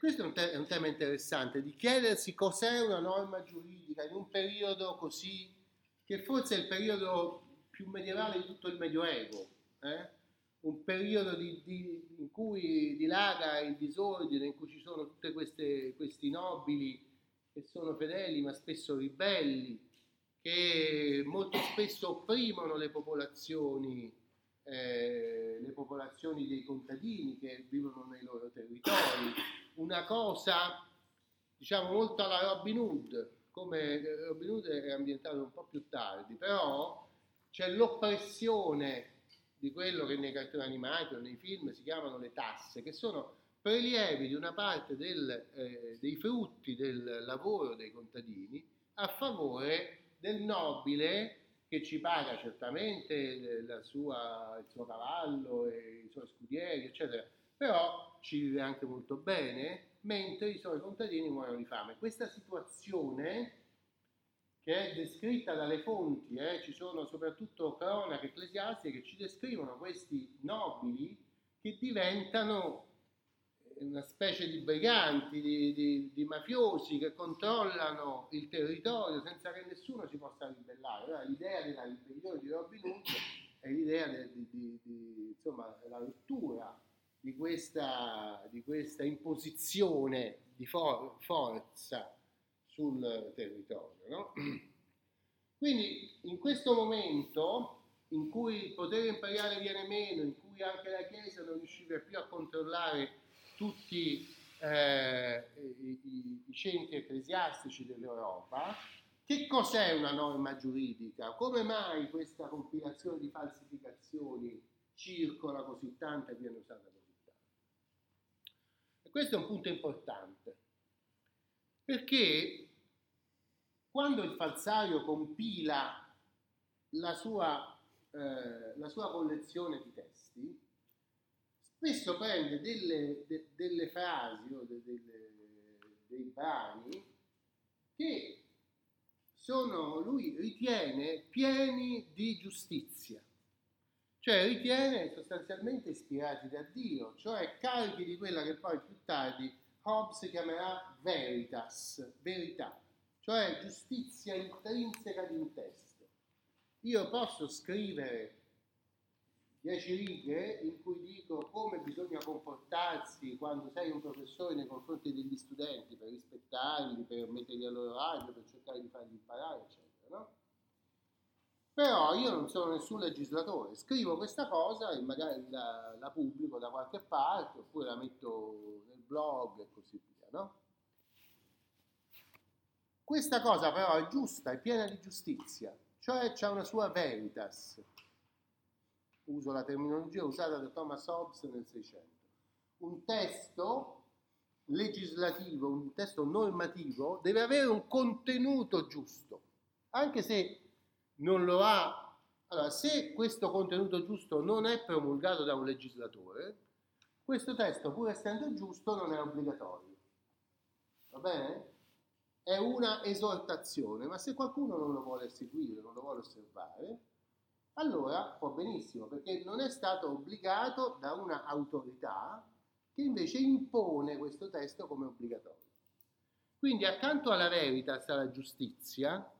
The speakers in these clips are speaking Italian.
questo è un, te- è un, tema interessante, di chiedersi cos'è una norma giuridica in un periodo così, che forse è il periodo più medievale di tutto il Medioevo, eh? un periodo di, di, in cui dilaga il disordine, in cui ci sono tutti questi nobili che sono fedeli ma spesso ribelli, che molto spesso opprimono le popolazioni, eh, le popolazioni dei contadini che vivono nei loro territori. Una cosa, diciamo, molto alla Robin Hood, come Robin Hood è ambientato un po' più tardi, però c'è l'oppressione di quello che nei cartoni animati o nei film si chiamano le tasse, che sono prelievi di una parte del, eh, dei frutti del lavoro dei contadini a favore del nobile che ci paga certamente sua, il suo cavallo i suoi scudieri, eccetera, però ci vive anche molto bene, mentre i suoi contadini muoiono di fame. Questa situazione che è descritta dalle fonti, eh, ci sono soprattutto cronache ecclesiastiche che ci descrivono questi nobili che diventano una specie di briganti, di, di, di, mafiosi che controllano il territorio senza che nessuno si possa ribellare. Allora, l'idea della ribellione di Robin Hood è l'idea de, di, di, insomma, la rottura di questa, di questa imposizione di for- forza sul territorio. No? Quindi in questo momento in cui il potere imperiale viene meno, in cui anche la Chiesa non riusciva più a controllare tutti eh, i, i, centri ecclesiastici dell'Europa, che cos'è una norma giuridica? Come mai questa compilazione di falsificazioni circola così tanta e viene usata così tanto? E questo è un punto importante, perché quando il falsario compila la sua, eh, la sua collezione di testi, spesso prende delle, de, delle frasi o de, delle, dei brani che sono, lui ritiene pieni di giustizia, cioè ritiene sostanzialmente ispirati da Dio, cioè carichi di quella che poi più tardi Hobbes chiamerà veritas, verità, cioè giustizia intrinseca di un testo. Io posso scrivere dieci righe in cui dico come bisogna comportarsi quando sei un professore nei confronti degli studenti per rispettarli, per metterli a loro agio, per cercare di farli imparare, eccetera, no? Però io non sono nessun legislatore, scrivo questa cosa e magari la, la pubblico da qualche parte oppure la metto nel blog e così via, no? Questa cosa però è giusta, è piena di giustizia, cioè c'è una sua veritas, uso la terminologia usata da Thomas Hobbes nel 600. Un testo legislativo, un testo normativo deve avere un contenuto giusto, anche se non lo ha. Allora, se questo contenuto giusto non è promulgato da un legislatore, questo testo, pur essendo giusto, non è obbligatorio. Va bene? È una esortazione, ma se qualcuno non lo vuole seguire, non lo vuole osservare, allora può benissimo, perché non è stato obbligato da un'autorità che invece impone questo testo come obbligatorio. Quindi accanto alla veritas, alla giustizia,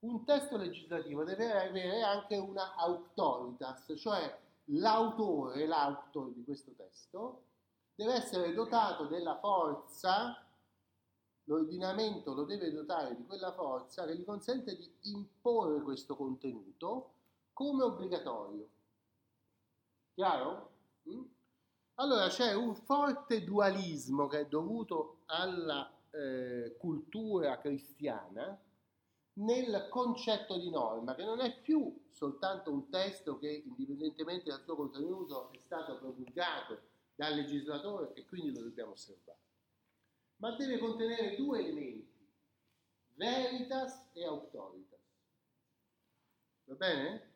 un testo legislativo deve avere anche una autoritas, cioè l'autore, l'autor di questo testo, deve essere dotato della forza, l'ordinamento lo deve dotare di quella forza che gli consente di imporre questo contenuto come obbligatorio. Chiaro? Mm? Allora c'è un forte dualismo che è dovuto alla eh, cultura cristiana nel concetto di norma, che non è più soltanto un testo che indipendentemente dal suo contenuto è stato promulgato dal legislatore e quindi lo dobbiamo osservare, ma deve contenere due elementi, veritas e autoritas. Va bene?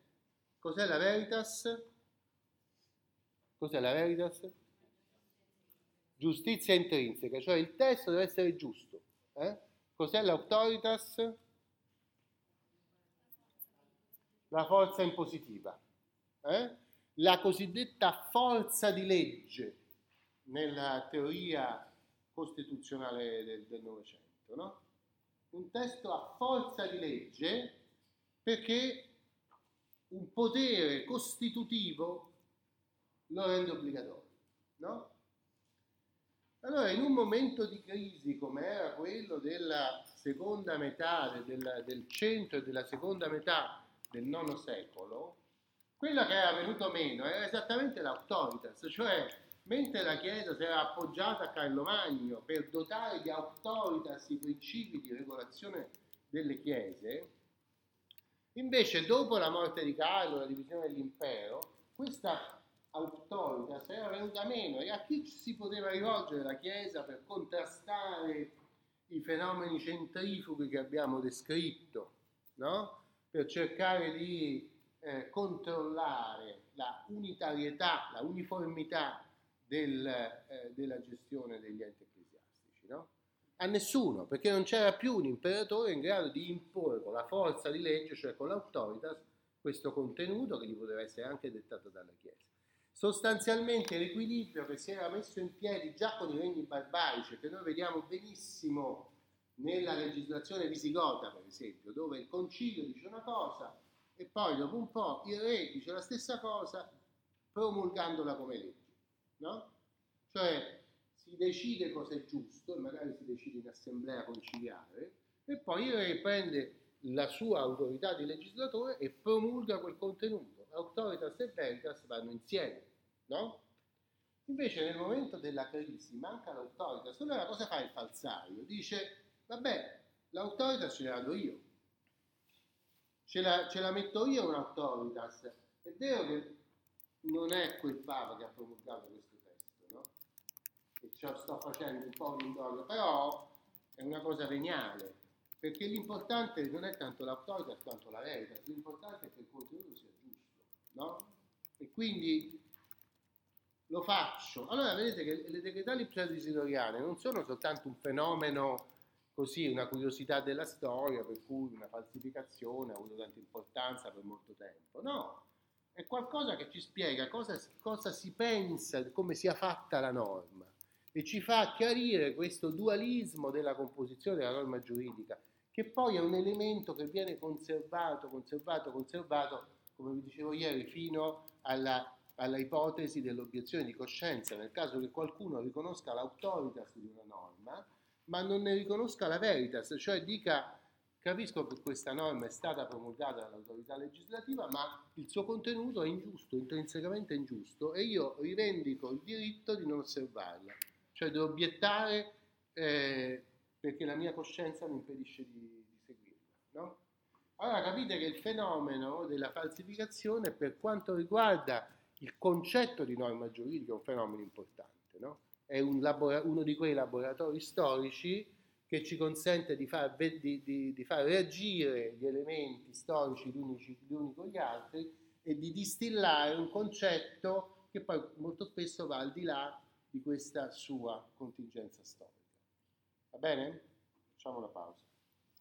Cos'è la veritas? Cos'è la veritas? Giustizia intrinseca, cioè il testo deve essere giusto. Eh? Cos'è l'autoritas? La forza impositiva. Eh? La cosiddetta forza di legge nella teoria costituzionale del Novecento, no? Un testo a forza di legge perché un potere costitutivo lo rende obbligatorio, no? Allora, in un momento di crisi come era quello della seconda metà del, del centro e della seconda metà del IX secolo, quello che era venuto meno era esattamente l'autoritas, cioè mentre la Chiesa si era appoggiata a Carlo Magno per dotare di autoritas i principi di regolazione delle Chiese, invece dopo la morte di Carlo, la divisione dell'impero, questa autoritas era venuta meno e a chi si poteva rivolgere la Chiesa per contrastare i fenomeni centrifughi che abbiamo descritto, no? Per cercare di eh, controllare la unitarietà, la uniformità del, eh, della gestione degli enti ecclesiastici. No? A nessuno, perché non c'era più un imperatore in grado di imporre con la forza di legge, cioè con l'autoritas, questo contenuto che gli poteva essere anche dettato dalla Chiesa. Sostanzialmente l'equilibrio che si era messo in piedi già con i regni barbarici, che noi vediamo benissimo nella legislazione visigota, per esempio, dove il concilio dice una cosa e poi dopo un po' il re dice la stessa cosa promulgandola come legge, no? Cioè si decide cosa è giusto, magari si decide in assemblea conciliare, e poi il re prende la sua autorità di legislatore e promulga quel contenuto autoritas e veritas vanno insieme, no? Invece nel momento della crisi manca l'autoritas, allora cosa fa il falsario? Dice, vabbè, l'autoritas ce la do io, ce la, ce la metto io un'autoritas. È vero che non è quel Papa che ha promulgato questo testo, no? E ce sto facendo un po' in indoglio, però è una cosa veniale, perché l'importante non è tanto l'autoritas quanto la verità, l'importante è che il contenuto sia no? E quindi lo faccio. Allora vedete che le decretali pseudo non sono soltanto un fenomeno così, una curiosità della storia, per cui una falsificazione ha avuto tanta importanza per molto tempo. No, è qualcosa che ci spiega cosa, cosa si pensa, come sia fatta la norma e ci fa chiarire questo dualismo della composizione della norma giuridica, che poi è un elemento che viene conservato, conservato, conservato come vi dicevo ieri, fino alla, alla ipotesi dell'obiezione di coscienza, nel caso che qualcuno riconosca l'autoritas di una norma, ma non ne riconosca la veritas, cioè dica capisco che questa norma è stata promulgata dall'autorità legislativa, ma il suo contenuto è ingiusto, intrinsecamente ingiusto, e io rivendico il diritto di non osservarla, cioè di obiettare eh, perché la mia coscienza mi impedisce di, di seguirla. No? Allora capite che il fenomeno della falsificazione per quanto riguarda il concetto di norma giuridica è un fenomeno importante, no? È un labora- uno di quei laboratori storici che ci consente di far, di, di, di far reagire gli elementi storici gli uni, gli uni con gli altri e di distillare un concetto che poi molto spesso va al di là di questa sua contingenza storica. Va bene? Facciamo una pausa.